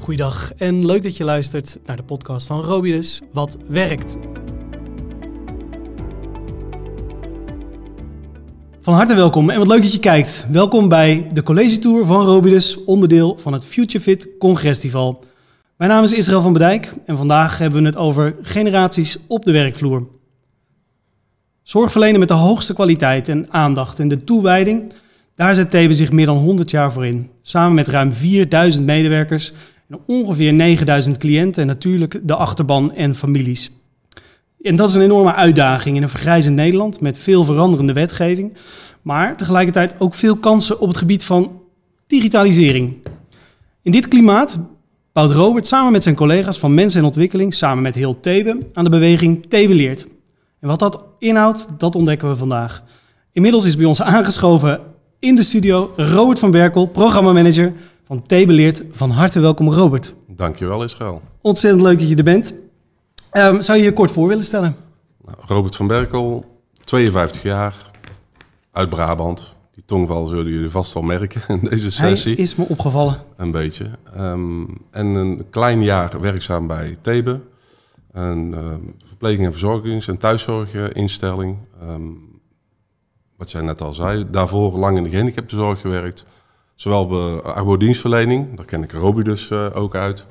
Goeiedag en leuk dat je luistert naar de podcast van Robidus, Wat Werkt. Van harte welkom en wat leuk dat je kijkt. Welkom bij de College Tour van Robidus, onderdeel van het FutureFit Congresfestival. Mijn naam is Israël van Bedijk en vandaag hebben we het over generaties op de werkvloer. Zorg verlenen met de hoogste kwaliteit en aandacht en de toewijding, daar zet Thebe zich meer dan 100 jaar voor in. Samen met ruim 4000 medewerkers ongeveer 9000 cliënten en natuurlijk de achterban en families. En dat is een enorme uitdaging in een vergrijzend Nederland met veel veranderende wetgeving, maar tegelijkertijd ook veel kansen op het gebied van digitalisering. In dit klimaat bouwt Robert samen met zijn collega's van Mensen en Ontwikkeling, samen met heel Thebe, aan de beweging Thebe Leert. En wat dat inhoudt, dat ontdekken we vandaag. Inmiddels is bij ons aangeschoven in de studio Robert van Berkel, programmamanager van Thebe Leert. Van harte welkom Robert. Dankjewel Israël. Ontzettend leuk dat je er bent. Um, zou je je kort voor willen stellen? Nou, Robert van Berkel, 52 jaar, uit Brabant. Die tongval zullen jullie vast wel merken in deze sessie. Hij is me opgevallen. Een beetje. Um, en een klein jaar werkzaam bij Thebe. Een um, verpleging- en verzorgings- en thuiszorginstelling. Um, wat jij net al zei. Daarvoor lang in de gehandicaptenzorg gewerkt. Zowel bij arbodienstverlening, daar ken ik Robi dus uh, ook uit.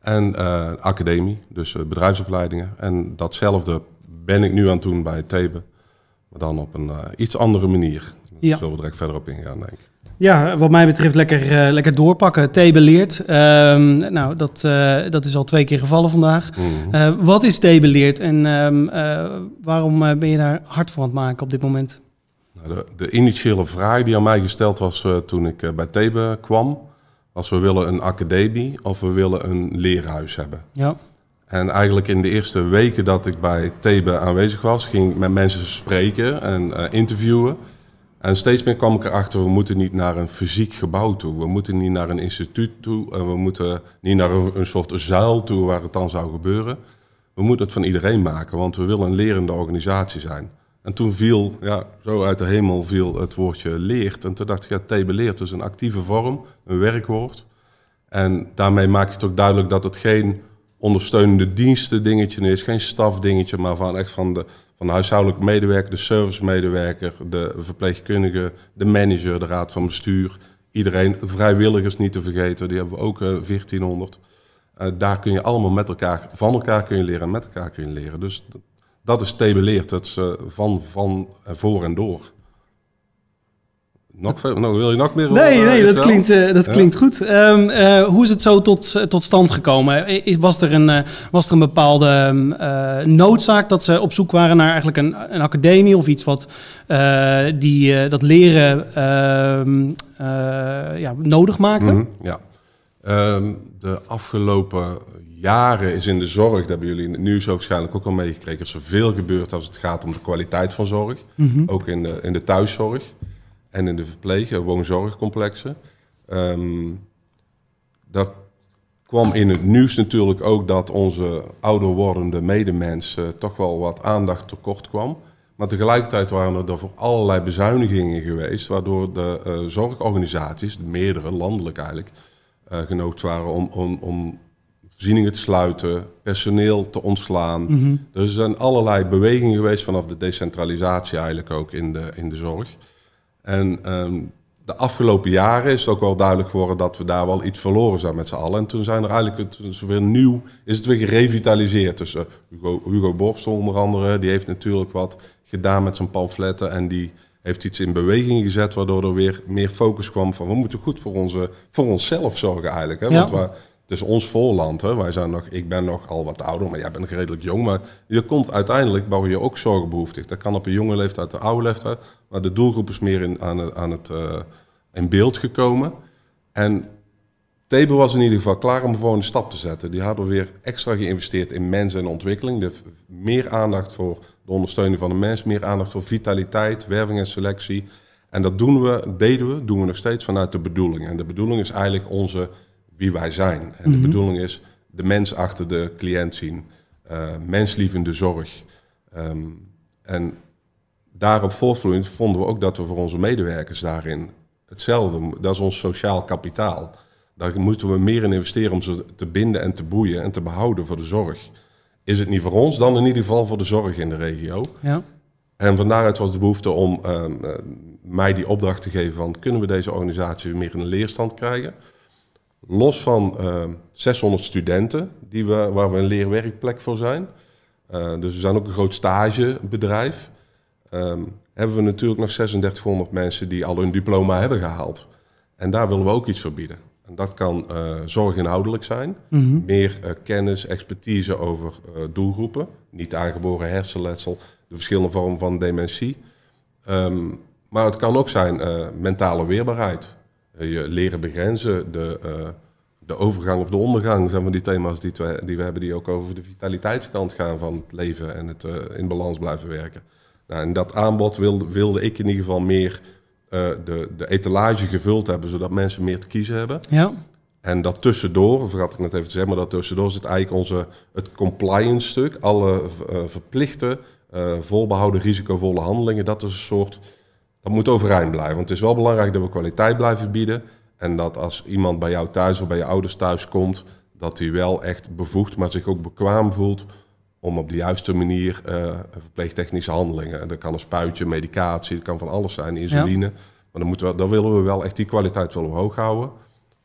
En uh, academie, dus uh, bedrijfsopleidingen. En datzelfde ben ik nu aan het doen bij Thebe. Maar dan op een iets andere manier. Daar ja. zullen we direct verder op ingaan, denk ik. Ja, wat mij betreft lekker, uh, lekker doorpakken. Thebe leert. Um, nou, dat, uh, dat is al twee keer gevallen vandaag. Mm -hmm. uh, wat is Thebe leert en um, waarom ben je daar hard voor aan het maken op dit moment? De, de, initiële vraag die aan mij gesteld was toen ik bij Thebe kwam... was we willen een academie of we willen een leerhuis hebben. Ja. En eigenlijk in de eerste weken dat ik bij Thebe aanwezig was... ging ik met mensen spreken en interviewen... En steeds meer kwam ik erachter, we moeten niet naar een fysiek gebouw toe. We moeten niet naar een instituut toe. En we moeten niet naar een, een soort zuil toe waar het dan zou gebeuren. We moeten het van iedereen maken, want we willen een lerende organisatie zijn. En toen viel, ja, zo uit de hemel viel het woordje leert. En toen dacht ik, ja, TB leert is een actieve vorm, een werkwoord. En daarmee maak je het ook duidelijk dat het geen ondersteunende diensten dingetje is, geen stafdingetje, maar van echt van de, van de huishoudelijke medewerker, de servicemedewerker, de verpleegkundige, de manager, de raad van bestuur. Iedereen, vrijwilligers niet te vergeten, die hebben we ook uh, 1400. Uh, daar kun je allemaal met elkaar, van elkaar kun je leren en met elkaar kun je leren. Dus dat, is tabeleerd, dat is uh, van, van voor en door. Nog veel, nou, wil je nog meer? Nee, uh, nee, dat klinkt, uh, dat ja. klinkt goed. Um, uh, hoe is het zo tot, tot stand gekomen? Was er een, was er een bepaalde um, noodzaak dat ze op zoek waren naar eigenlijk een, een academie of iets wat die, dat leren uh, ja, nodig maakte? Mm -hmm, ja. Um, de afgelopen jaren is in de zorg, dat hebben jullie in het nieuws waarschijnlijk ook al meegekregen, is er veel gebeurd als het gaat om de kwaliteit van zorg. Mm -hmm. Ook in de, in de thuiszorg en in de verpleeg- en woonzorgcomplexen. Um, daar kwam in het nieuws natuurlijk ook dat onze ouder wordende medemens uh, toch wel wat aandacht tekort kwam. Maar tegelijkertijd waren er voor allerlei bezuinigingen geweest, waardoor de uh, zorgorganisaties, de meerdere landelijk eigenlijk, uh, genoopt waren om, om, om voorzieningen te sluiten, personeel te ontslaan. Mm -hmm. Er zijn allerlei bewegingen geweest vanaf de decentralisatie eigenlijk ook in de, in de zorg. En um, de afgelopen jaren is het ook wel duidelijk geworden dat we daar wel iets verloren zijn met z'n allen. En toen zijn er eigenlijk, is het weer nieuw, is het weer gerevitaliseerd. Dus uh, Hugo, Hugo Borstel onder andere, die heeft natuurlijk wat gedaan met zijn pamfletten en die heeft iets in beweging gezet, waardoor er weer meer focus kwam van we moeten goed voor, onze, voor onszelf zorgen eigenlijk. Hè? Ja. Want we, is ons voorland. Hè? Wij zijn nog, ik ben nog al wat ouder, maar jij bent nog redelijk jong. Maar je komt uiteindelijk, bouw je ook zorgbehoeftig. Dat kan op een jonge leeftijd, een oude leeftijd. Maar de doelgroep is meer in, aan, aan het, uh, in beeld gekomen. En Tebe was in ieder geval klaar om een stap te zetten. Die hadden weer extra geïnvesteerd in mensen en ontwikkeling. De, meer aandacht voor de ondersteuning van de mens. Meer aandacht voor vitaliteit, werving en selectie. En dat doen we, deden we, doen we nog steeds vanuit de bedoeling. En de bedoeling is eigenlijk onze wie wij zijn. En de bedoeling is de mens achter de cliënt zien, uh, menslievende zorg. Um, en daarop voortvloeiend vonden we ook dat we voor onze medewerkers daarin hetzelfde, dat is ons sociaal kapitaal. Daar moeten we meer in investeren om ze te binden en te boeien en te behouden voor de zorg. Is het niet voor ons, dan in ieder geval voor de zorg in de regio. Ja. En van daaruit was de behoefte om uh, mij die opdracht te geven van... kunnen we deze organisatie meer in een leerstand krijgen? Los van uh, 600 studenten die we, waar we een leerwerkplek voor zijn. Uh, dus we zijn ook een groot stagebedrijf. Um, hebben we natuurlijk nog 3600 mensen die al hun diploma hebben gehaald. En daar willen we ook iets voor bieden. En dat kan uh, zorginhoudelijk zijn. Mm -hmm. Meer uh, kennis, expertise over uh, doelgroepen. Niet aangeboren hersenletsel, de verschillende vormen van dementie. Um, maar het kan ook zijn mentale weerbaarheid. Je leren begrenzen, de, de overgang of de ondergang zijn van die thema's die we, die we hebben, die ook over de vitaliteitskant gaan van het leven en het in balans blijven werken. Nou, en dat aanbod wilde, wilde ik in ieder geval meer uh, de, de etalage gevuld hebben, zodat mensen meer te kiezen hebben. Ja. En dat tussendoor, vergat ik net even te zeggen, maar dat tussendoor zit eigenlijk onze, het compliance stuk. Alle verplichte, volbehouden risicovolle handelingen. Dat is een soort, dat moet overeind blijven. Want het is wel belangrijk dat we kwaliteit blijven bieden. En dat als iemand bij jou thuis of bij je ouders thuis komt, dat hij wel echt bevoegd, maar zich ook bekwaam voelt om op de juiste manier uh, verpleegtechnische handelingen. Dat kan een spuitje, medicatie, dat kan van alles zijn, insuline. Ja. Maar dan, moeten we, dan willen we wel echt die kwaliteit wel omhoog houden.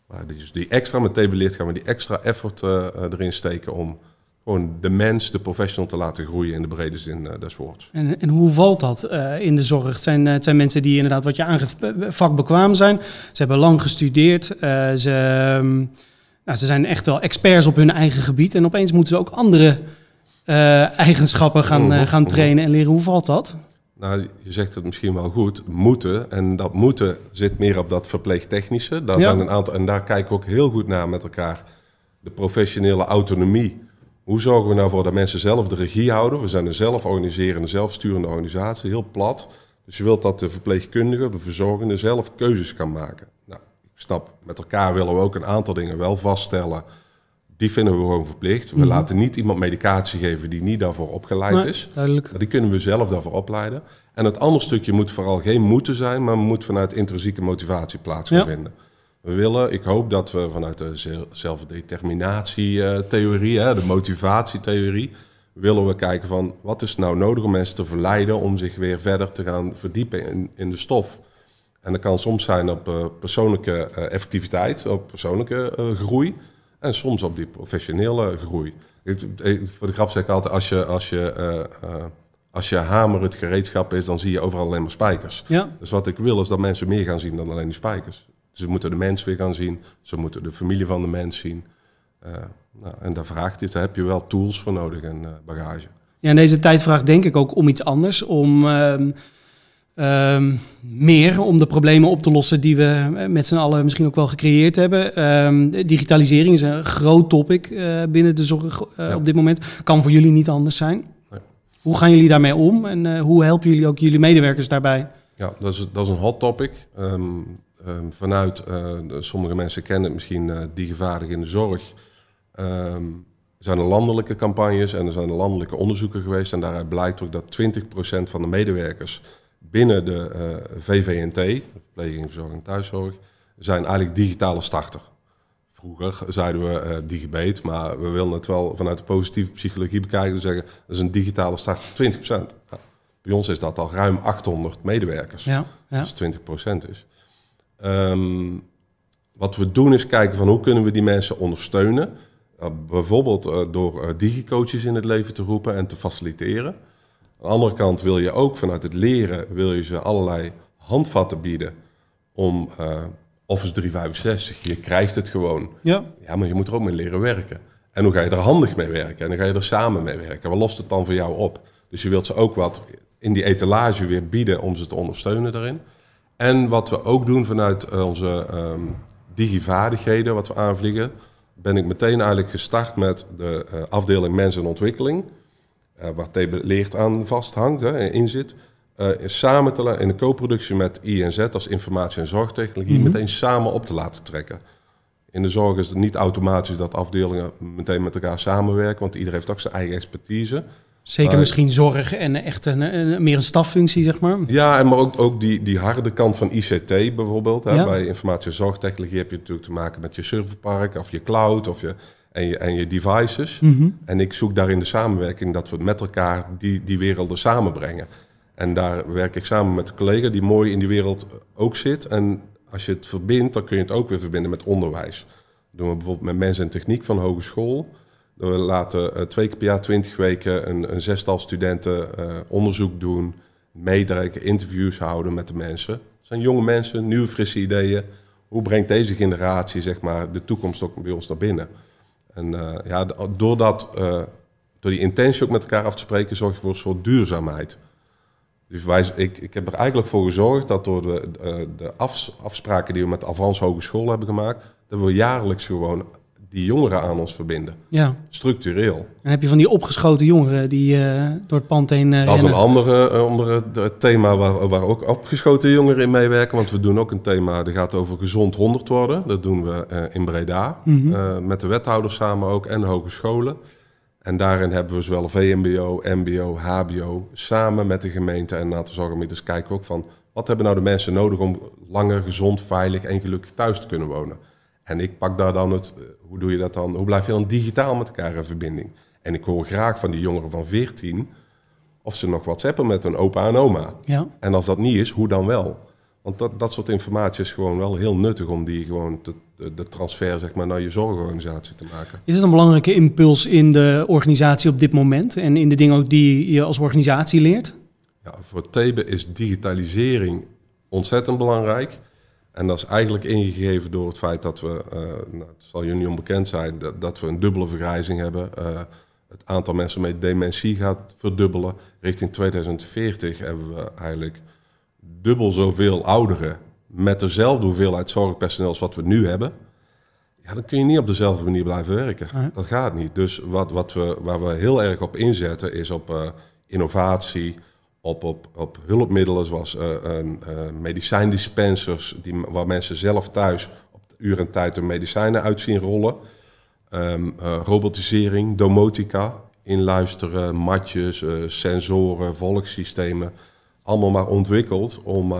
Maar die, die extra met gaan we die extra effort uh, erin steken om gewoon de mens, de professional te laten groeien in de brede zin uh, des woords. En, en hoe valt dat uh, in de zorg? Het zijn, het zijn mensen die inderdaad, wat je aangeeft, vakbekwaam zijn. Ze hebben lang gestudeerd. ze, um, nou, ze zijn echt wel experts op hun eigen gebied. En opeens moeten ze ook andere eigenschappen gaan, uh, gaan trainen en leren. Hoe valt dat? Nou, je zegt het misschien wel goed, moeten. En dat moeten zit meer op dat verpleegtechnische. Daar Ja. zijn een aantal, en daar kijken we ook heel goed naar met elkaar. De professionele autonomie. Hoe zorgen we nou voor dat mensen zelf de regie houden? We zijn een zelforganiserende, zelfsturende organisatie, heel plat. Dus je wilt dat de verpleegkundige, de verzorgende zelf keuzes kan maken. Nou, ik snap, met elkaar willen we ook een aantal dingen wel vaststellen. Die vinden we gewoon verplicht. We Mhm. laten niet iemand medicatie geven die niet daarvoor opgeleid is. duidelijk. Maar die kunnen we zelf daarvoor opleiden. En het andere stukje moet vooral geen moeten zijn, maar moet vanuit intrinsieke motivatie plaats gaan Ja. vinden. We willen, ik hoop dat we vanuit de zel- zelfdeterminatietheorie, hè, de motivatietheorie, willen we kijken van wat is nou nodig om mensen te verleiden om zich weer verder te gaan verdiepen in, in de stof. En dat kan soms zijn op eh, persoonlijke eh, effectiviteit, op persoonlijke eh, groei. En soms op die professionele groei. Voor de grap zeg ik altijd, als je, als, je, eh, eh, als je hamer het gereedschap is, dan zie je overal alleen maar spijkers. Ja, Dus wat ik wil is dat mensen meer gaan zien dan alleen die spijkers. Ze moeten de mens weer gaan zien, ze moeten de familie van de mens zien. Eh, nou, en daar vraagt dit, daar heb je wel tools voor nodig en eh, bagage. Ja, en deze tijd vraagt denk ik ook om iets anders. Om ehm, ehm, meer om de problemen op te lossen die we eh, met z'n allen misschien ook wel gecreëerd hebben. Ehm, digitalisering is een groot topic binnen de zorg Ja. op dit moment. Kan voor jullie niet anders zijn. Nee. Hoe gaan jullie daarmee om en hoe helpen jullie ook jullie medewerkers daarbij? Ja, dat is, dat is een hot topic. Ehm, ehm, vanuit, eh, sommige mensen kennen het misschien, eh digivaardig in de zorg. Er zijn er landelijke campagnes en er zijn er landelijke onderzoeken geweest. En daaruit blijkt ook dat 20% van de medewerkers binnen de eh, VVNT, verpleging, verzorging, thuiszorg, zijn eigenlijk digitale starter. Vroeger zeiden we digibate, maar we willen het wel vanuit de positieve psychologie bekijken. Dus zeggen, dat is een digitale starter, 20%. Ja, bij ons is dat al ruim 800 medewerkers. Ja, ja. Dat is 20% is. Ehm, wat we doen is kijken van hoe kunnen we die mensen ondersteunen. Uh, bijvoorbeeld eh, door eh, digicoaches in het leven te roepen en te faciliteren. Aan de andere kant wil je ook vanuit het leren wil je ze allerlei handvatten bieden om eh, Office 365. Je krijgt het gewoon. ja. Ja, maar je moet er ook mee leren werken. En hoe ga je er handig mee werken? En dan ga je er samen mee werken. Wat lost het dan voor jou op? Dus je wilt ze ook wat in die etalage weer bieden om ze te ondersteunen daarin. En wat we ook doen vanuit eh, onze ehm digivaardigheden, wat we aanvliegen, ben ik meteen eigenlijk gestart met de eh, afdeling Mens en Ontwikkeling, eh, waar TB Leert aan vasthangt, hè, in zit. eh, samen te in een co-productie met INZ als informatie- en zorgtechnologie, meteen samen op te laten trekken. In de zorg is het niet automatisch dat afdelingen meteen met elkaar samenwerken, want iedereen heeft ook zijn eigen expertise. Zeker Maar- misschien zorg en echt een, een- meer een staffunctie, zeg maar. Ja, en maar ook, ook die, die harde kant van ICT bijvoorbeeld. Hè. Ja. Bij informatie- en zorgtechnologie heb je natuurlijk te maken met je serverpark of je cloud of je, en, je, en je devices. Mhm. En ik zoek daarin de samenwerking dat we met elkaar die, die werelden samenbrengen. En daar werk ik samen met een collega die mooi in die wereld ook zit. En als je het verbindt, dan kun je het ook weer verbinden met onderwijs. Dat doen we bijvoorbeeld met mensen en techniek van hogeschool. We laten eh, twee keer per jaar, twintig weken, een, een zestal studenten eh, onderzoek doen, meedenken, interviews houden met de mensen. Het zijn jonge mensen, nieuwe, frisse ideeën. Hoe brengt deze generatie zeg maar, de toekomst ook bij ons naar binnen? En eh, ja, d- door, die intentie ook met elkaar af te spreken, zorg je voor een soort duurzaamheid. Dus wij, ik, ik heb er eigenlijk voor gezorgd dat door de, de afs- afspraken die we met Avans Hogeschool hebben gemaakt, dat we jaarlijks gewoon die jongeren aan ons verbinden. Ja. Structureel. Dan heb je van die opgeschoten jongeren die eh, door het pand heen eh, Dat is een rennen. andere, eh, andere thema waar, waar ook opgeschoten jongeren in meewerken. Want we doen ook een thema dat gaat over gezond 100 worden. Dat doen we in Breda. Mhm. met de wethouders samen ook en de hogescholen. En daarin hebben we zowel VMBO, MBO, HBO samen met de gemeente en een aantal zorgaanbieders kijken we ook van wat hebben nou de mensen nodig om langer, gezond, veilig en gelukkig thuis te kunnen wonen. En ik pak daar dan het, eh, hoe doe je dat dan? Hoe blijf je dan digitaal met elkaar in verbinding? En ik hoor graag van die jongeren van 14 of ze nog whatsappen met hun opa en oma. Ja. En als dat niet is, hoe dan wel? Want dat, dat soort informatie is gewoon wel heel nuttig om die gewoon te, de, de transfer zeg maar, naar je zorgorganisatie te maken. Is het een belangrijke impuls in de organisatie op dit moment en in de dingen ook die je als organisatie leert? Ja, voor Thebe is digitalisering ontzettend belangrijk. En dat is eigenlijk ingegeven door het feit dat we, eh, nou, het zal niet onbekend zijn, dat, dat we een dubbele vergrijzing hebben. Eh, het aantal mensen met dementie gaat verdubbelen. Richting 2040 hebben we eigenlijk dubbel zoveel ouderen met dezelfde hoeveelheid zorgpersoneel als wat we nu hebben. Ja, dan kun je niet op dezelfde manier blijven werken. Nee. Dat gaat niet. Dus wat, wat we, waar we heel erg op inzetten is op eh, innovatie, op, op, op hulpmiddelen zoals eh, medicijndispensers, die, waar mensen zelf thuis op uur en tijd hun medicijnen uit zien rollen. Ehm, eh, robotisering, domotica, inluisteren, matjes, sensoren, volksystemen. Allemaal maar ontwikkeld om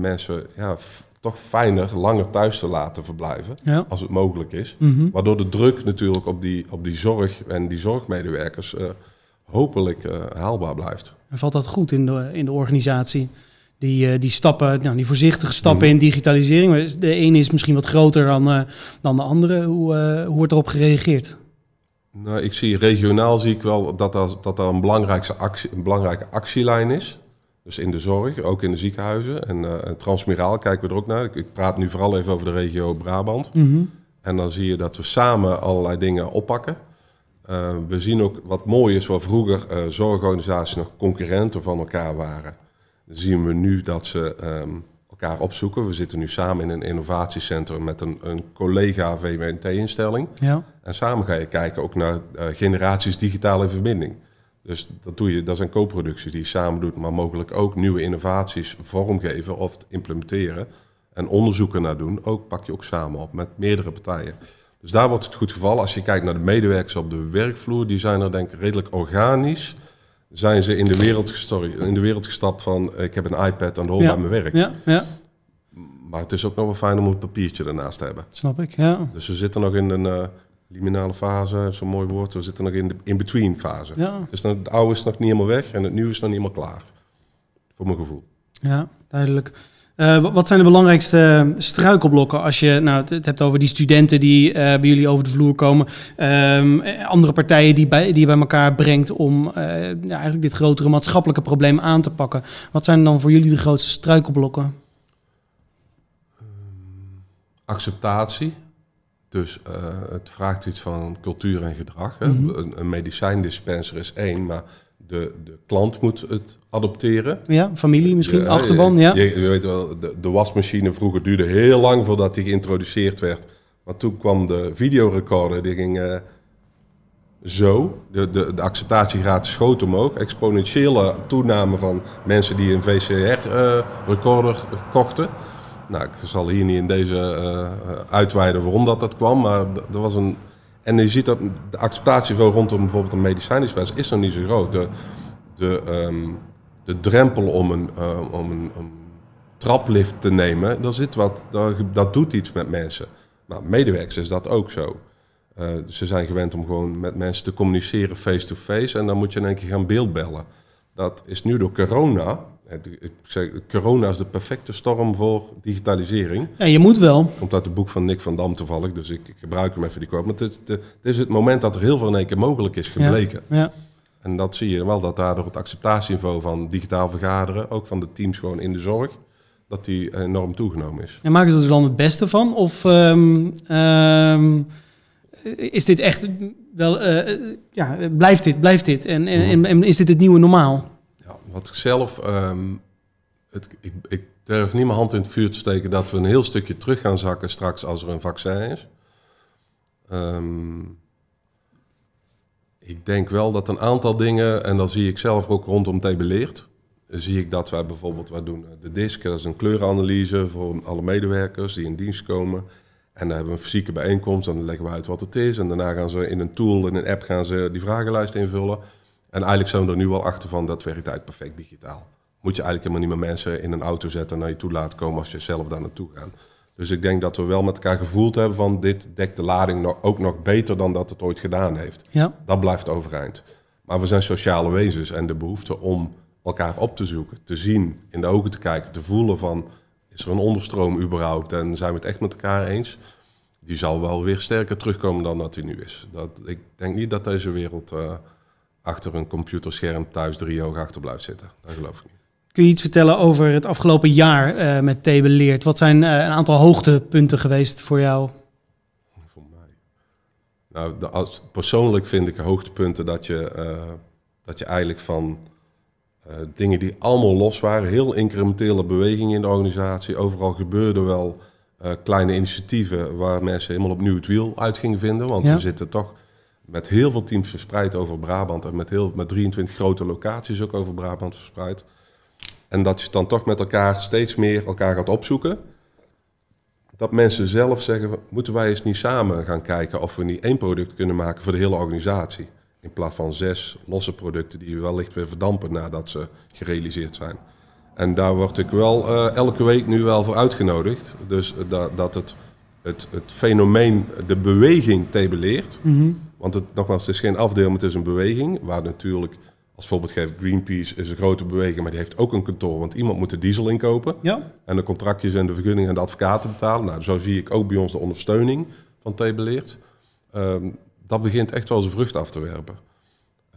mensen ja, toch fijner, langer thuis te laten verblijven Ja. als het mogelijk is. Mhm. Waardoor de druk natuurlijk op die, op die zorg en die zorgmedewerkers hopelijk eh, haalbaar blijft. En valt dat goed in de, in de organisatie? Die, eh, die stappen, nou, die voorzichtige stappen in digitalisering. Maar De ene is misschien wat groter dan, eh, dan de andere. Hoe, hoe wordt erop gereageerd? Nou, ik zie regionaal zie ik wel dat er, dat een, belangrijkste actie, een belangrijke actielijn is. Dus in de zorg, ook in de ziekenhuizen. En, en transmiraal kijken we er ook naar. Ik, ik praat nu vooral even over de regio Brabant. Mhm. En dan zie je dat we samen allerlei dingen oppakken. Eh, we zien ook wat mooi is, waar vroeger eh, zorgorganisaties nog concurrenten van elkaar waren. Dan zien we nu dat ze ehm, elkaar opzoeken. We zitten nu samen in een innovatiecentrum met een, een collega VWNT-instelling. Ja. En samen ga je kijken ook naar eh, generaties digitale verbinding. Dus dat doe je, dat zijn co-producties die je samen doet, maar mogelijk ook nieuwe innovaties vormgeven of implementeren en onderzoeken naar doen. Ook pak je ook samen op met meerdere partijen. Dus daar wordt het goed gevallen. Als je kijkt naar de medewerkers op de werkvloer, die zijn er denk ik redelijk organisch. Zijn ze in de wereld, in de wereld gestapt van ik heb een iPad en dat hoort Ja. bij mijn werk. Ja, ja, Maar het is ook nog wel fijn om een papiertje ernaast te hebben. snap ik. Ja. Dus we zitten nog in een eh, liminale fase, zo'n mooi woord. We zitten nog in de in-between fase. Ja, Dus dan, het oude is nog niet helemaal weg en het nieuwe is nog niet helemaal klaar. Voor mijn gevoel. ja duidelijk. Eh, wa- wat zijn de belangrijkste struikelblokken als je nou, het- hebt over die studenten die eh, bij jullie over de vloer komen, ehm, eh, andere partijen die, bij, die je bij elkaar brengt om ja, eigenlijk dit grotere maatschappelijke probleem aan te pakken? Wat zijn dan voor jullie de grootste struikelblokken? Acceptatie. Dus het vraagt iets van cultuur en gedrag. Hè. Mhm. een, een medicijndispenser is één, maar de, de klant moet het adopteren. Ja, familie misschien, achterban, je, ja. Je, je weet wel, de, de wasmachine vroeger duurde heel lang voordat die geïntroduceerd werd. Maar toen kwam de videorecorder, die ging eh, zo. De, de, de acceptatiegraad schoot omhoog. Exponentiële toename van mensen die een VCR-recorder kochten. Nou, ik zal hier niet in deze eh, uitweiden waarom dat, dat kwam, maar er was een En je ziet dat de acceptatieniveau rondom bijvoorbeeld een medicijndispens is nog niet zo groot. De, de, ehm, de drempel om een, uh, om een, traplift te nemen, daar zit wat, dat, dat doet iets met mensen. Nou, medewerkers is dat ook zo. Uh, ze zijn gewend om gewoon met mensen te communiceren face-to-face en dan moet je in één keer gaan beeldbellen. Dat is nu door corona. Ik zeg, corona is de perfecte storm voor digitalisering. Ja, je moet wel. Komt uit het boek van Nick van Dam toevallig, dus ik, ik gebruik hem even die quote. Maar het is, het is, het moment dat er heel veel in één keer mogelijk is gebleken. Ja, ja. En dat zie je wel, dat daardoor het acceptatieniveau van digitaal vergaderen, ook van de teams gewoon in de zorg, dat die enorm toegenomen is. En maken ze er dan het beste van? Of um, um, is dit echt wel, uh, ja, blijft dit, blijft dit? En, en, en, is dit het nieuwe normaal? Wat ik zelf, um, het, ik, ik durf niet mijn hand in het vuur te steken dat we een heel stukje terug gaan zakken straks als er een vaccin is. ik denk wel dat een aantal dingen, en dat zie ik zelf ook rondom tabeleert, zie ik dat wij bijvoorbeeld, wij doen de DISC, dat is een kleurenanalyse voor alle medewerkers die in dienst komen. En dan hebben we een fysieke bijeenkomst, dan leggen we uit wat het is. En daarna gaan ze in een tool, in een app, gaan ze die vragenlijst invullen. En eigenlijk zijn we er nu al achter van, dat werkt uit perfect digitaal. Moet je eigenlijk helemaal niet meer mensen in een auto zetten en naar je toe laten komen als je zelf daar naartoe gaat. Dus ik denk dat we wel met elkaar gevoeld hebben van dit dekt de lading nog, ook nog beter dan dat het ooit gedaan heeft. Ja. Dat blijft overeind. Maar we zijn sociale wezens en de behoefte om elkaar op te zoeken, te zien, in de ogen te kijken, te voelen van is er een onderstroom überhaupt en zijn we het echt met elkaar eens? Die zal wel weer sterker terugkomen dan dat hij nu is. Dat, ik denk niet dat deze wereld uh, achter een computerscherm thuis drie ogen achter blijft zitten. Dat geloof ik niet. Kun je iets vertellen over het afgelopen jaar uh, met Thebe Leert? Wat zijn uh, een aantal hoogtepunten geweest voor jou? Voor mij? Nou, de, als, persoonlijk vind ik hoogtepunten dat je, uh, dat je eigenlijk van dingen die allemaal los waren, heel incrementele bewegingen in de organisatie, overal gebeurden wel kleine initiatieven waar mensen helemaal opnieuw het wiel uit gingen vinden. Want ja. we zitten toch met heel veel teams verspreid over Brabant en met, heel, met 23 grote locaties ook over Brabant verspreid. En dat je dan toch met elkaar steeds meer elkaar gaat opzoeken. Dat mensen zelf zeggen, moeten wij eens niet samen gaan kijken of we niet één product kunnen maken voor de hele organisatie. In plaats van zes losse producten die wellicht weer verdampen nadat ze gerealiseerd zijn. En daar word ik wel uh, elke week nu wel voor uitgenodigd. Dus dat, dat het, het, het fenomeen, de beweging tabeleert. Mm -hmm. Want het, nogmaals, het is geen afdeel, maar het is een beweging. Waar natuurlijk als voorbeeld geef, Greenpeace is een grote beweging, maar die heeft ook een kantoor. Want iemand moet de diesel inkopen. Ja. En de contractjes en de vergunningen en de advocaten betalen. Nou, zo zie ik ook bij ons de ondersteuning van Tabeleert. Um, dat begint echt wel zijn vrucht af te werpen.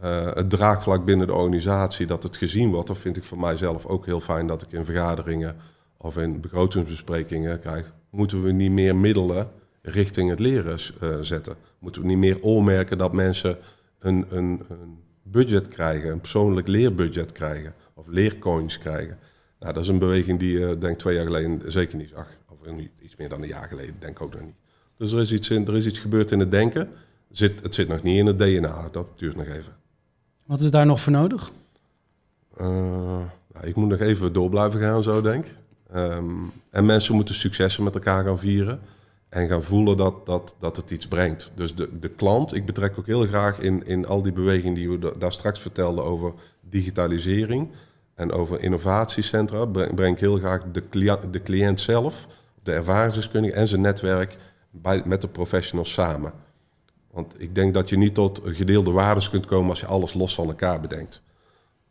Uh, het draagvlak binnen de organisatie, dat het gezien wordt, dat vind ik voor mijzelf ook heel fijn dat ik in vergaderingen of in begrotingsbesprekingen krijg. Moeten we niet meer middelen richting het leren uh, zetten? Moeten we niet meer oormerken dat mensen een, een, een budget krijgen, een persoonlijk leerbudget krijgen of leercoins krijgen. Nou, dat is een beweging die je uh, denk twee jaar geleden zeker niet zag. Of iets meer dan een jaar geleden, denk ik ook nog niet. Dus er is iets, in, er is iets gebeurd in het denken. Het zit, het zit nog niet in het DNA, dat duurt nog even. Wat is daar nog voor nodig? Uh, nou, ik moet nog even door blijven gaan, zo denk ik. Um, en mensen moeten successen met elkaar gaan vieren. En gaan voelen dat, dat, dat het iets brengt. Dus de, de klant, ik betrek ook heel graag in, in al die bewegingen die we daar straks vertelden over digitalisering en over innovatiecentra, breng, breng ik heel graag de cliënt, de cliënt zelf, de ervaringsdeskundige en zijn netwerk bij, met de professionals samen. Want ik denk dat je niet tot gedeelde waardes kunt komen als je alles los van elkaar bedenkt.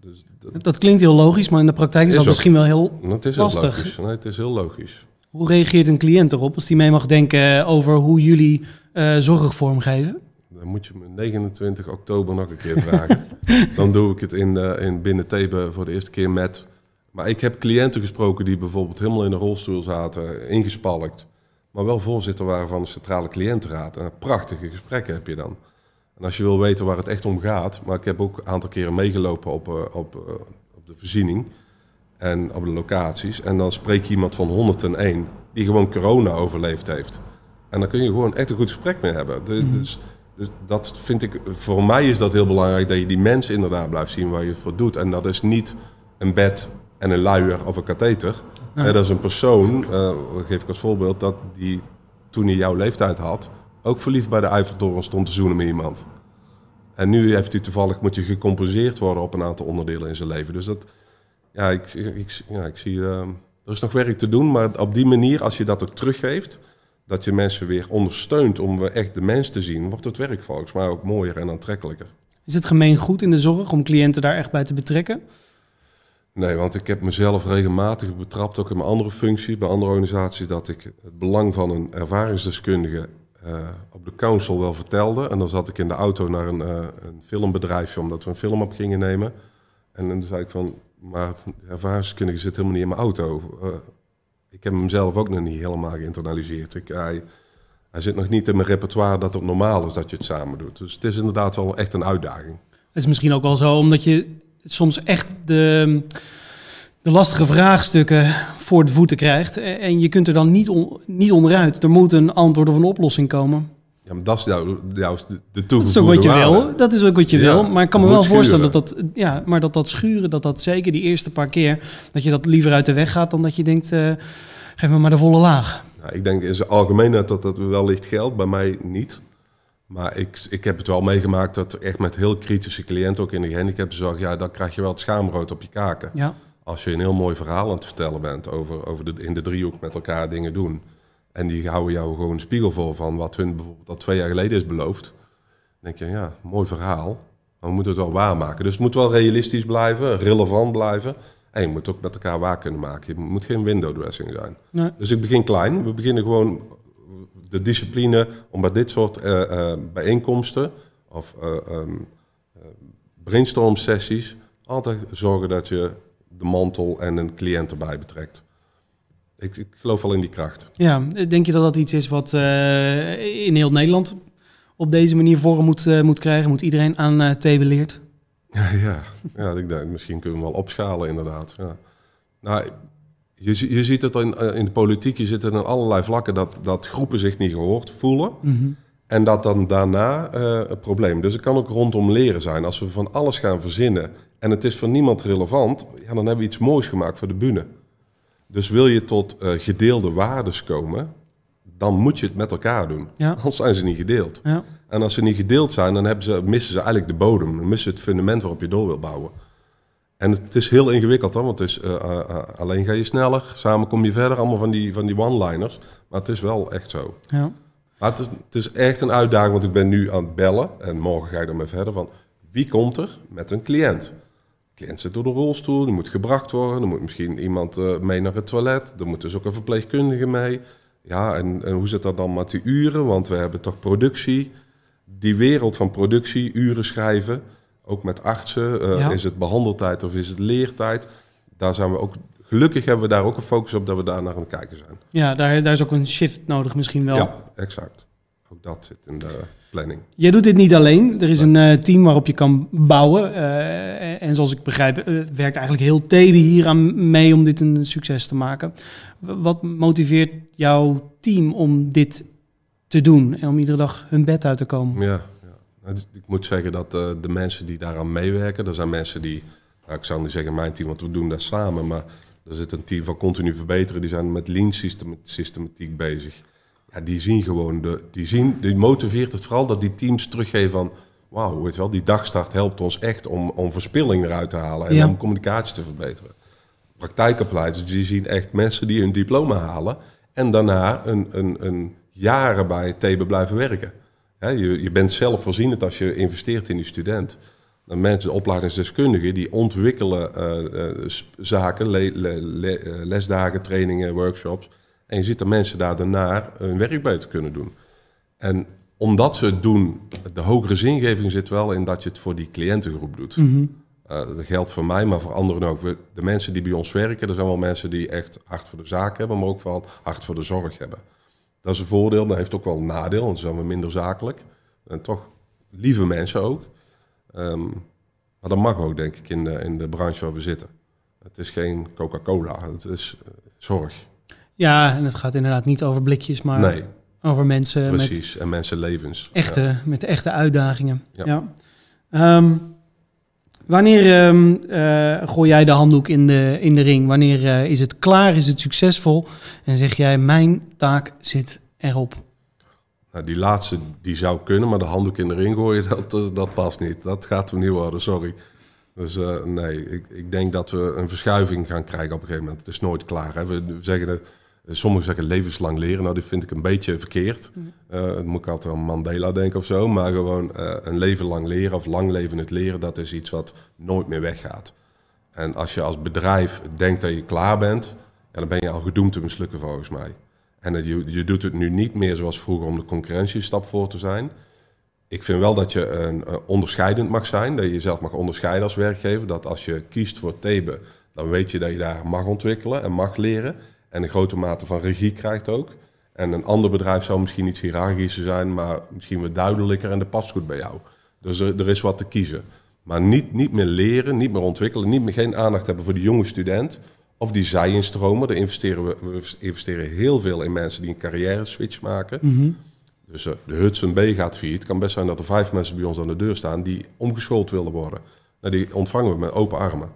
Dus dat, dat klinkt heel logisch, maar in de praktijk is, dat misschien wel heel het is lastig. Heel logisch. Nee, het is heel logisch. Hoe reageert een cliënt erop als die mee mag denken over hoe jullie uh, zorg vormgeven? Dan moet je me 29 oktober nog een keer vragen. Dan doe ik het in, uh, in binnen Thebe voor de eerste keer met. Maar ik heb cliënten gesproken die bijvoorbeeld helemaal in een rolstoel zaten, ingespalkt. Maar wel voorzitter waren van de Centrale Cliëntenraad. En prachtige gesprekken heb je dan. En als je wil weten waar het echt om gaat. Maar ik heb ook een aantal keren meegelopen op, uh, op, op de voorziening en op de locaties. En dan spreek je iemand van 101 die gewoon corona overleefd heeft. En dan kun je gewoon echt een goed gesprek mee hebben. Dus, mm. dus, dus, dat vind ik, voor mij is dat heel belangrijk dat je die mensen inderdaad blijft zien waar je het voor doet. En dat is niet een bed en een luier of een katheter. Dat is een persoon, uh, geef ik als voorbeeld, dat die toen hij jouw leeftijd had, ook verliefd bij de Eiffeltoren stond te zoenen met iemand. En nu heeft hij toevallig, moet je gecompenseerd worden op een aantal onderdelen in zijn leven. Dus dat, ja, ik, ik, ja, ik zie, uh, er is nog werk te doen, maar op die manier, als je dat ook teruggeeft, dat je mensen weer ondersteunt om echt de mens te zien, wordt het werk volgens mij ook mooier en aantrekkelijker. Is het gemeen goed in de zorg om cliënten daar echt bij te betrekken? Nee, want ik heb mezelf regelmatig betrapt, ook in mijn andere functies, bij andere organisaties, dat ik het belang van een ervaringsdeskundige uh, op de council wel vertelde. En dan zat ik in de auto naar een, uh, een filmbedrijfje, omdat we een film op gingen nemen. En dan zei ik van, maar het ervaringsdeskundige zit helemaal niet in mijn auto. Uh, ik heb hem zelf ook nog niet helemaal geïnternaliseerd. Ik, hij, hij zit nog niet in mijn repertoire dat het normaal is dat je het samen doet. Dus het is inderdaad wel echt een uitdaging. Het is misschien ook wel zo, omdat je soms echt de, de lastige vraagstukken voor de voeten krijgt. En je kunt er dan niet, on, niet onderuit. Er moet een antwoord of een oplossing komen. Ja, maar dat is jouw, jouw de Dat is ook wat je wil. Dat is ook wat je ja, wil. Maar ik kan me wel voorstellen dat dat, ja, maar dat dat schuren, dat dat zeker die eerste paar keer, dat je dat liever uit de weg gaat dan dat je denkt, uh, geef me maar de volle laag. Nou, ik denk in zijn algemeenheid dat dat wellicht geldt, bij mij niet. Maar ik, ik heb het wel meegemaakt dat echt met heel kritische cliënten, ook in de gehandicaptenzorg, ja, dan krijg je wel het schaamrood op je kaken. Ja. Als je een heel mooi verhaal aan het vertellen bent over, over de, in de driehoek met elkaar dingen doen. En die houden jou gewoon een spiegel voor van wat hun bijvoorbeeld al twee jaar geleden is beloofd. Dan denk je, ja, mooi verhaal. Maar we moeten het wel waarmaken. Dus het moet wel realistisch blijven, relevant blijven. En je moet ook met elkaar waar kunnen maken. Je moet geen window dressing zijn. Nee. Dus ik begin klein. We beginnen gewoon de discipline om bij dit soort uh, uh, bijeenkomsten of uh, um, brainstorm sessies altijd zorgen dat je de mantel en een cliënt erbij betrekt. Ik, ik geloof wel in die kracht. Ja, denk je dat dat iets is wat in heel Nederland op deze manier vorm moet, moet krijgen? Moet iedereen aan uh, thee leert? Ja, ja, ik denk, misschien kunnen we wel opschalen inderdaad. Ja. Nou, je, je ziet het in, in de politiek, je zit in allerlei vlakken dat, dat groepen zich niet gehoord voelen. Mm -hmm. En dat dan daarna uh, het probleem. Dus het kan ook rondom leren zijn. Als we van alles gaan verzinnen en het is voor niemand relevant, ja, dan hebben we iets moois gemaakt voor de bühne. Dus wil je tot uh, gedeelde waardes komen, dan moet je het met elkaar doen. Ja. Anders zijn ze niet gedeeld. Ja. En als ze niet gedeeld zijn, dan hebben ze, missen ze eigenlijk de bodem. Dan missen ze het fundament waarop je door wil bouwen. En het is heel ingewikkeld, hoor, want het is, uh, uh, alleen ga je sneller, samen kom je verder, allemaal van die, van die one-liners. Maar het is wel echt zo. Ja. Maar het is, het is echt een uitdaging, want ik ben nu aan het bellen en morgen ga ik ermee verder van wie komt er met een cliënt? Cliënt zit door de rolstoel, die moet gebracht worden, er moet misschien iemand uh, mee naar het toilet, er moet dus ook een verpleegkundige mee. Ja, en, en hoe zit dat dan met die uren? Want we hebben toch productie, die wereld van productie, uren schrijven ook met artsen. Uh, Ja. Is het behandeltijd of is het leertijd? Daar zijn we ook, gelukkig hebben we daar ook een focus op dat we daar naar aan het kijken zijn. Ja, daar, daar is ook een shift nodig misschien wel. Ja, exact. Ook dat zit in de planning. Jij doet dit niet alleen. Er is een uh, team waarop je kan bouwen. Uh, en zoals ik begrijp, uh, werkt eigenlijk heel Thebe hier aan mee om dit een succes te maken. Wat motiveert jouw team om dit te doen en om iedere dag hun bed uit te komen? Ja, Nou, dus ik moet zeggen dat de mensen die daaraan meewerken, er zijn mensen die, nou, ik zou niet zeggen mijn team, want we doen dat samen, maar er zit een team van continu verbeteren, die zijn met lean systematiek bezig. Ja, die zien gewoon, de, die, zien, die motiveert het vooral dat die teams teruggeven van, wauw, weet je wel, die dagstart helpt ons echt om, om verspilling eruit te halen en Ja. om communicatie te verbeteren. Praktijkopleiders, die zien echt mensen die hun diploma halen en daarna een, een, een jaren bij Thebe blijven werken. Ja, je, je bent zelfvoorzienend als je investeert in die student. Dan mensen, opleidingsdeskundigen, die ontwikkelen uh, uh, zaken, le, le, le, uh, lesdagen, trainingen, workshops. En je ziet dat mensen daar daarna hun werk beter kunnen doen. En omdat ze het doen, de hogere zingeving zit wel in dat je het voor die cliëntengroep doet. Mm -hmm. dat geldt voor mij, maar voor anderen ook. We, de mensen die bij ons werken, er zijn wel mensen die echt hart voor de zaak hebben, maar ook vooral hart voor de zorg hebben. Dat is een voordeel, dat heeft ook wel een nadeel, want dan zijn we minder zakelijk. En toch lieve mensen ook. Um, maar dat mag ook, denk ik, in de, in de branche waar we zitten. Het is geen Coca-Cola, het is uh, zorg. Ja, en het gaat inderdaad niet over blikjes, maar nee, over mensen. Precies, en mensenlevens. Echte, ja. Met echte uitdagingen. Ja. ja. Um, wanneer um, uh, gooi jij de handdoek in de, in de ring? Wanneer uh, is het klaar? Is het succesvol? En zeg jij, mijn taak zit erop? Nou, die laatste die zou kunnen, maar de handdoek in de ring gooien, dat, dat, dat past niet. Dat gaat hem niet worden, sorry. Dus uh, nee, ik, ik, denk dat we een verschuiving gaan krijgen op een gegeven moment. Het is nooit klaar. Hè. We zeggen het, sommigen zeggen levenslang leren. Nou, die vind ik een beetje verkeerd. Uh, moet ik altijd aan Mandela denken of zo. Maar gewoon uh, een leven lang leren of lang leven het leren, dat is iets wat nooit meer weggaat. En als je als bedrijf denkt dat je klaar bent, ja, dan ben je al gedoemd te mislukken volgens mij. En je, je doet het nu niet meer zoals vroeger om de concurrentiestap voor te zijn. Ik vind wel dat je een, onderscheidend mag zijn, dat je jezelf mag onderscheiden als werkgever. Dat als je kiest voor Thebe, dan weet je dat je daar mag ontwikkelen en mag leren. En een grote mate van regie krijgt ook. En een ander bedrijf zou misschien iets hiërarchischer zijn, maar misschien wat duidelijker en dat past goed bij jou. Dus er, er is wat te kiezen. Maar niet, niet meer leren, niet meer ontwikkelen, niet meer geen aandacht hebben voor de jonge student. Of die zij-instromen. Daar investeren we, we investeren heel veel in mensen die een carrière switch maken. Mhm. Dus uh, de Hudson B gaat failliet. Het kan best zijn dat er vijf mensen bij ons aan de deur staan die omgeschoold willen worden. Nou, die ontvangen we met open armen.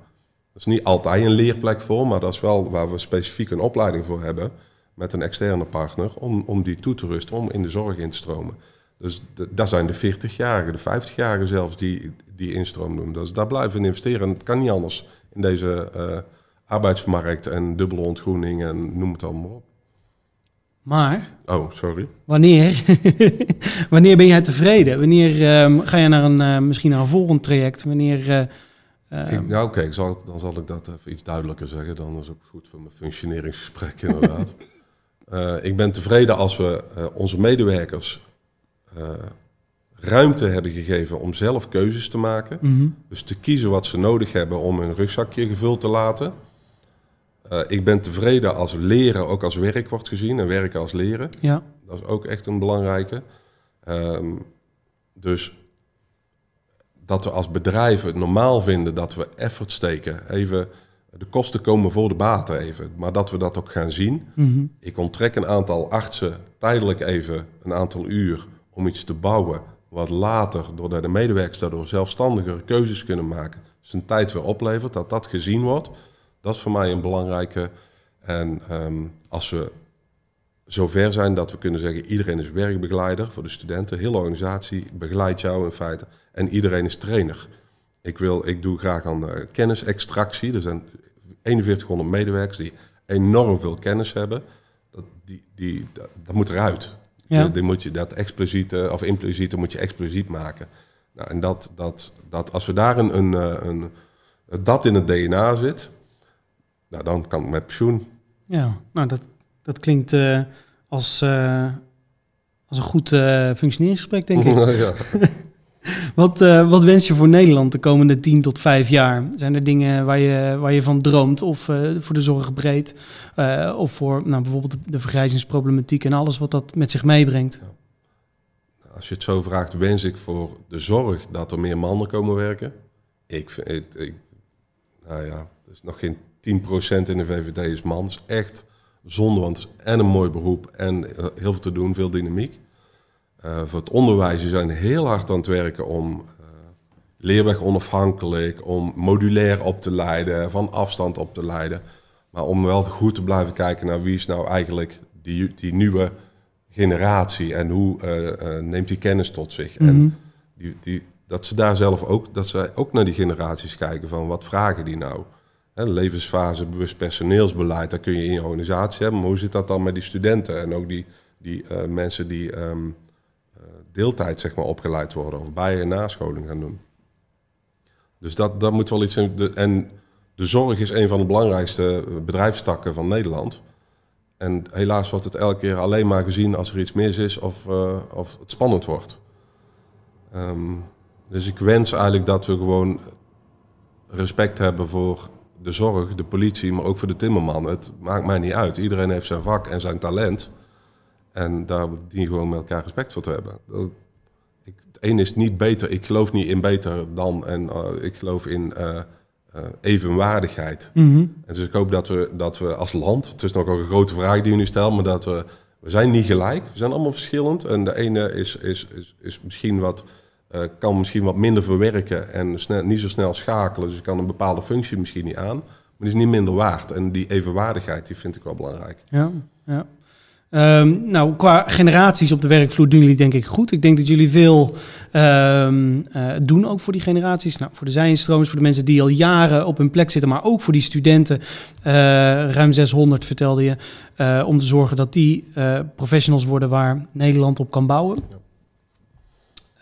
Dat is niet altijd een leerplek voor, maar dat is wel waar we specifiek een opleiding voor hebben met een externe partner om, om die toe te rusten, om in de zorg in te stromen. Dus de, dat zijn de 40-jarigen, de 50-jarigen zelfs die, die instroom doen. Dus daar blijven we investeren. En het kan niet anders in deze uh, arbeidsmarkt en dubbele ontgroening en noem het allemaal op. Maar. Oh, sorry. Wanneer, wanneer ben jij tevreden? Wanneer um, ga je naar een, uh, misschien naar een volgend traject? Wanneer. Uh, ik, nou, oké, okay, dan zal ik dat even iets duidelijker zeggen. Dan is het ook goed voor mijn functioneringsgesprek, inderdaad. uh, ik ben tevreden als we onze medewerkers ruimte hebben gegeven om zelf keuzes te maken. Mm -hmm. Dus te kiezen wat ze nodig hebben om hun rugzakje gevuld te laten. Ik ben tevreden als leren ook als werk wordt gezien en werken als leren. Ja. Dat is ook echt een belangrijke. Um, dus dat we als bedrijven het normaal vinden dat we effort steken. Even, de kosten komen voor de baten even. Maar dat we dat ook gaan zien. Mm -hmm. Ik onttrek een aantal artsen tijdelijk even een aantal uur om iets te bouwen. Wat later, doordat de medewerkers daardoor zelfstandiger keuzes kunnen maken, zijn tijd weer oplevert, dat dat gezien wordt. Dat is voor mij een belangrijke. En um, als we zover zijn dat we kunnen zeggen: iedereen is werkbegeleider voor de studenten, hele organisatie begeleidt jou in feite. En iedereen is trainer. Ik, wil, ik doe graag aan uh, kennisextractie. Er zijn 4100 medewerkers die enorm veel kennis hebben. Dat, die, die, dat, dat moet eruit. Ja. Die moet je, dat expliciete of impliciete moet je expliciet maken. Nou, en dat, dat, dat, als we daar een, een, een, dat in het DNA zit, nou, dan kan ik met pensioen. Ja, nou dat, dat klinkt uh, als, uh, als een goed uh, functioneringsgesprek, denk ik. ja. wat, wat wens je voor Nederland de komende 10 tot 5 jaar? Zijn er dingen waar je, waar je van droomt? Of voor de zorg breed? of voor nou, bijvoorbeeld de, vergrijzingsproblematiek en alles wat dat met zich meebrengt? Ja. Als je het zo vraagt, wens ik voor de zorg dat er meer mannen komen werken. Ik vind, ik, ik, nou ja, er is nog geen 10% in de VVD is man. Dat is echt zonde, want het is en een mooi beroep en heel veel te doen, veel dynamiek. Uh, voor het onderwijs we zijn heel hard aan het werken om uh, leerweg onafhankelijk, om modulair op te leiden, van afstand op te leiden. Maar om wel goed te blijven kijken naar wie is nou eigenlijk die, die nieuwe generatie en hoe uh, neemt die kennis tot zich. Mhm. En die, die, dat ze daar zelf ook, dat zij ook naar die generaties kijken van wat vragen die nou. Levensfase, bewust personeelsbeleid, dat kun je in je organisatie hebben. Maar hoe zit dat dan met die studenten en ook die, die uh, mensen die um, uh, deeltijd zeg maar, opgeleid worden of bij- en nascholing gaan doen? Dus dat, dat moet wel iets en de zorg is een van de belangrijkste bedrijfstakken van Nederland. En helaas wordt het elke keer alleen maar gezien als er iets mis is of, of het spannend wordt. Um, dus ik wens eigenlijk dat we gewoon respect hebben voor de zorg, de politie, maar ook voor de timmerman. Het maakt mij niet uit. Iedereen heeft zijn vak en zijn talent. En daar dien je gewoon met elkaar respect voor te hebben. Dat, ik, het een is niet beter. Ik geloof niet in beter dan. En uh, ik geloof in uh, uh, evenwaardigheid. Mm -hmm. En dus ik hoop dat we, dat we als land, het is nog ook een grote vraag die u nu stelt, maar dat we, we zijn niet gelijk. We zijn allemaal verschillend. En de ene is, is, is, is misschien wat uh, kan misschien wat minder verwerken en snel, niet zo snel schakelen. Dus kan een bepaalde functie misschien niet aan. Maar die is niet minder waard. En die evenwaardigheid, die vind ik wel belangrijk. Ja, ja. Ehm, nou, qua generaties op de werkvloer doen jullie denk ik goed. Ik denk dat jullie veel ehm, eh, doen ook voor die generaties. Nou, voor de zijinstromers, voor de mensen die al jaren op hun plek zitten, maar ook voor die studenten. eh, ruim 600 vertelde je. eh, om te zorgen dat die eh, professionals worden waar Nederland op kan bouwen.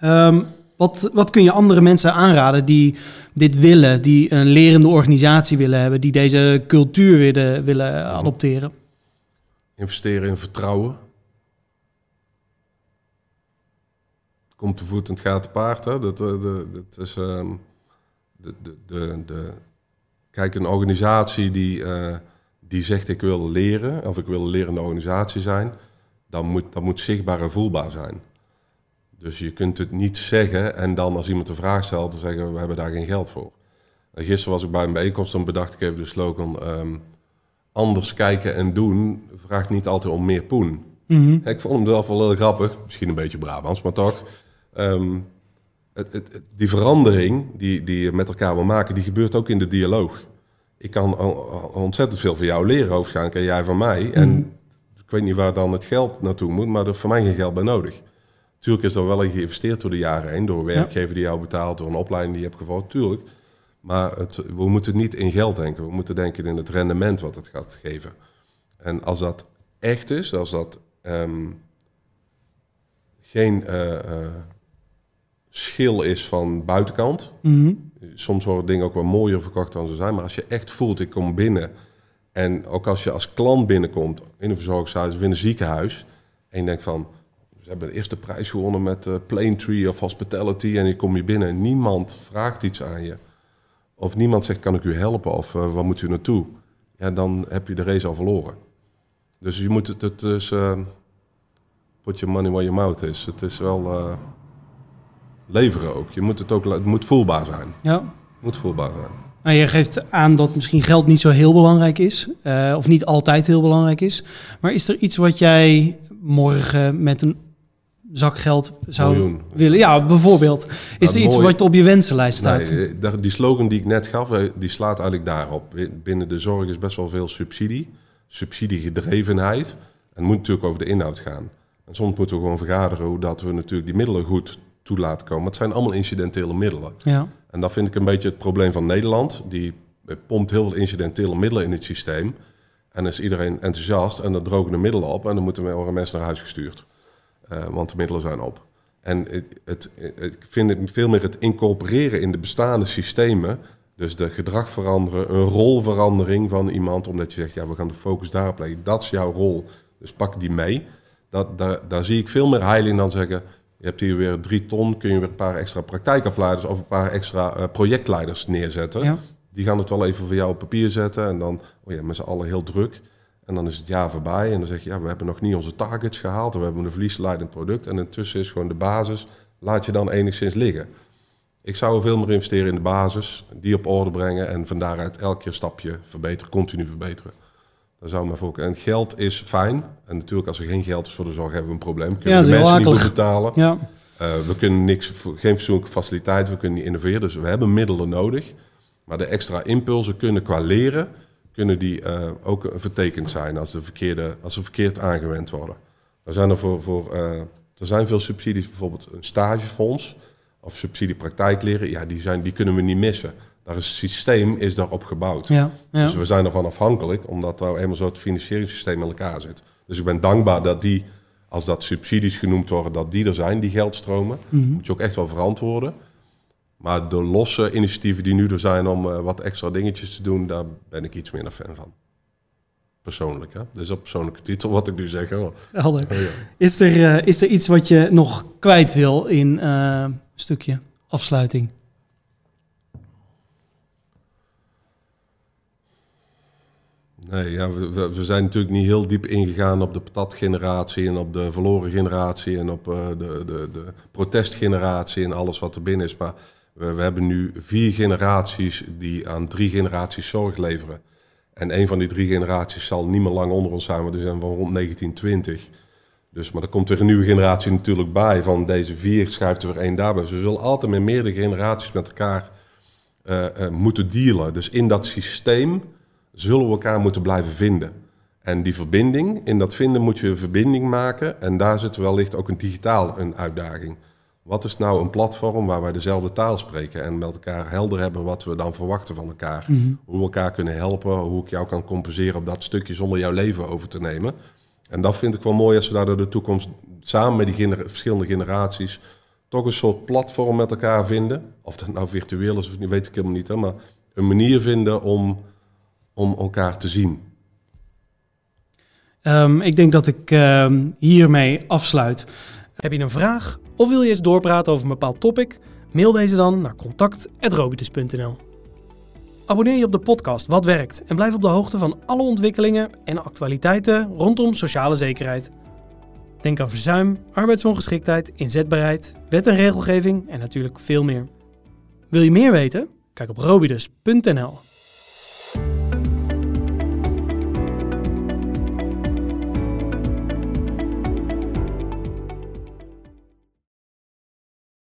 Ehm, wat, wat kun je andere mensen aanraden die dit willen, die een lerende organisatie willen hebben, die deze cultuur willen, willen adopteren? Investeren in vertrouwen. Komt te voet en het gaat te paard. Hè? Dat, eh, dat is, ehm, de, de, de, kijk, een organisatie die, eh, die zegt ik wil leren, of ik wil een lerende organisatie zijn, dan moet, dat moet zichtbaar en voelbaar zijn. Dus je kunt het niet zeggen en dan als iemand een vraag stelt, dan zeggen we, hebben daar geen geld voor. En gisteren was ik bij een bijeenkomst, dan bedacht ik even de slogan, ehm, anders kijken en doen vraagt niet altijd om meer poen. Ik vond hem zelf wel heel grappig, misschien een beetje Brabants, maar toch. Ehm, het, het, het- die verandering die, die je met elkaar wil maken, die gebeurt ook in de dialoog. Ik kan ontzettend veel van jou leren, waarschijnlijk, en jij van mij. En ik weet niet waar dan het geld naartoe moet, maar er is voor mij geen geld bij nodig. Tuurlijk is er wel in geïnvesteerd door de jaren heen, door een werkgever die jou betaalt, door een opleiding die je hebt gevolgd, tuurlijk. Maar het, we moeten niet in geld denken, we moeten denken in het rendement wat het gaat geven. En als dat echt is, als dat ehm, geen eh, eh, schil is van buitenkant. Mhm. Soms worden dingen ook wel mooier verkocht dan ze zijn. Maar als je echt voelt, ik kom binnen. En ook als je als klant binnenkomt in een verzorgingshuis of in een ziekenhuis. En je denkt van, ze hebben de eerste prijs gewonnen met uh, Plaintree of Hospitality. En je kom je binnen en niemand vraagt iets aan je. Of niemand zegt, kan ik u helpen? Of uh, waar moet u naartoe? Ja, dan heb je de race al verloren. Dus je moet het, het is, uh, put your money where your mouth is. Het is wel leveren ook. Je moet het ook, het moet voelbaar zijn. Ja. Het moet voelbaar zijn. Nou, je geeft aan dat misschien geld niet zo heel belangrijk is, uh, of niet altijd heel belangrijk is. Maar is er iets wat jij morgen met een zak geld zou Miljoen. willen? Ja, bijvoorbeeld. Is er iets mooi. wat op je wensenlijst staat? Nee, eh, die slogan die ik net gaf, eh, die slaat eigenlijk daarop. Binnen de zorg is best wel veel subsidie, subsidiegedrevenheid. En het moet natuurlijk over de inhoud gaan. En soms moeten we gewoon vergaderen hoe dat we natuurlijk die middelen goed toe laten komen. Het zijn allemaal incidentele middelen. Ja. En dat vind ik een beetje het probleem van Nederland. Die pompt heel veel incidentele middelen in het systeem. En is iedereen enthousiast en dan drogen de middelen op en dan moeten we mensen naar huis gestuurd. Uh, want de middelen zijn op. En het, ik vind het veel meer het incorporeren in de bestaande systemen. Dus de gedrag veranderen, een rolverandering van iemand, omdat je zegt, ja, we gaan de focus daarop leggen. Dat is jouw rol, dus pak die mee. Dat, daar, daar zie ik veel meer heil in dan zeggen, je hebt hier weer drie ton, kun je weer een paar extra praktijkopleiders of een paar extra uh, projectleiders neerzetten. Ja. Die gaan het wel even voor jou op papier zetten en dan, oh ja, met z'n allen heel druk. En dan is het jaar voorbij en dan zeg je, ja, we hebben nog niet onze targets gehaald. We hebben een verliesleidend product. En intussen is gewoon de basis, laat je dan enigszins liggen. Ik zou veel meer investeren in de basis, die op orde brengen en van daaruit elke keer stapje verbeteren, continu verbeteren. Daar zou me voor. En geld is fijn. En natuurlijk, als er geen geld is voor de zorg, hebben we een probleem. Kunnen Ja, de mensen niet goed betalen. Ja. Uh, we kunnen niks, geen fatsoenlijke faciliteit, we kunnen niet innoveren. Dus we hebben middelen nodig. Maar de extra impulsen kunnen qua leren, kunnen die uh, ook vertekend zijn als, de verkeerde, als ze verkeerd aangewend worden. Er zijn, er, voor, voor, uh, er zijn veel subsidies, bijvoorbeeld een stagefonds of subsidie praktijkleren. Ja, die, zijn, die kunnen we niet missen. Daar is, het systeem is daarop gebouwd. Ja, ja. Dus we zijn ervan afhankelijk, omdat er eenmaal zo het financieringssysteem in elkaar zit. Dus ik ben dankbaar dat die, als dat subsidies genoemd worden, dat die er zijn, die geldstromen. Mm -hmm. Moet je ook echt wel verantwoorden. Maar de losse initiatieven die nu er zijn om uh, wat extra dingetjes te doen, daar ben ik iets minder fan van. Persoonlijk, hè? Dus op persoonlijke titel wat ik nu zeg. Hoor. Helder. Oh, ja. is, er, uh, is er iets wat je nog kwijt wil in uh, een stukje afsluiting? Nee, ja, we, we, zijn natuurlijk niet heel diep ingegaan op de patatgeneratie en op de verloren generatie en op de, de, de protestgeneratie en alles wat er binnen is. Maar we, we, hebben nu vier generaties die aan drie generaties zorg leveren. En een van die drie generaties zal niet meer lang onder ons zijn, maar die zijn van rond 1920. Dus, maar er komt weer een nieuwe generatie natuurlijk bij. Van deze vier schrijft er weer één daarbij. Dus we zullen altijd met meerdere generaties met elkaar uh, uh, moeten dealen. Dus in dat systeem zullen we elkaar moeten blijven vinden. En die verbinding, in dat vinden moet je een verbinding maken. En daar zit wellicht ook een digitaal een uitdaging. Wat is nou een platform waar wij dezelfde taal spreken en met elkaar helder hebben wat we dan verwachten van elkaar? Hoe we elkaar kunnen helpen, hoe ik jou kan compenseren op dat stukje zonder jouw leven over te nemen. En dat vind ik wel mooi als we daar door de toekomst samen met die gener- verschillende generaties toch een soort platform met elkaar vinden. Of dat nou virtueel is of niet, weet ik helemaal niet. Hè, maar een manier vinden om, om elkaar te zien. Ehm, ik denk dat ik ehm, hiermee afsluit. Heb je een vraag of wil je eens doorpraten over een bepaald topic? Mail deze dan naar contact.robitus.nl Abonneer je op de podcast Wat Werkt en blijf op de hoogte van alle ontwikkelingen en actualiteiten rondom sociale zekerheid. Denk aan verzuim, arbeidsongeschiktheid, inzetbaarheid, wet en regelgeving en natuurlijk veel meer. Wil je meer weten? Kijk op robidus.nl.